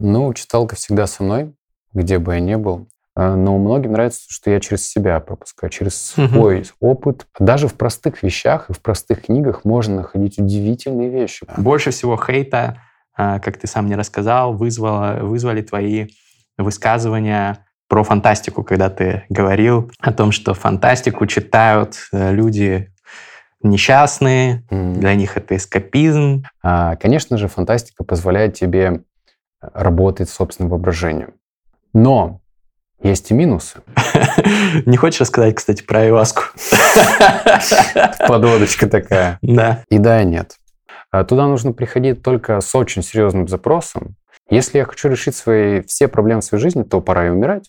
Ну, читалка всегда со мной, где бы я ни был. А, но многим нравится, что я через себя пропускаю, через свой угу. опыт. Даже в простых вещах и в простых книгах можно находить удивительные вещи. Больше всего хейта, а, как ты сам мне рассказал, вызвало, вызвали твои высказывания про фантастику, когда ты говорил о том, что фантастику читают э, люди несчастные, mm. для них это эскапизм. А, конечно же, фантастика позволяет тебе работать с собственным воображением. Но есть и минусы. Не хочешь рассказать, кстати, про айваску? Подводочка такая. Да. И да, и нет. А туда нужно приходить только с очень серьезным запросом. Если я хочу решить свои все проблемы в своей жизни, то пора и умирать.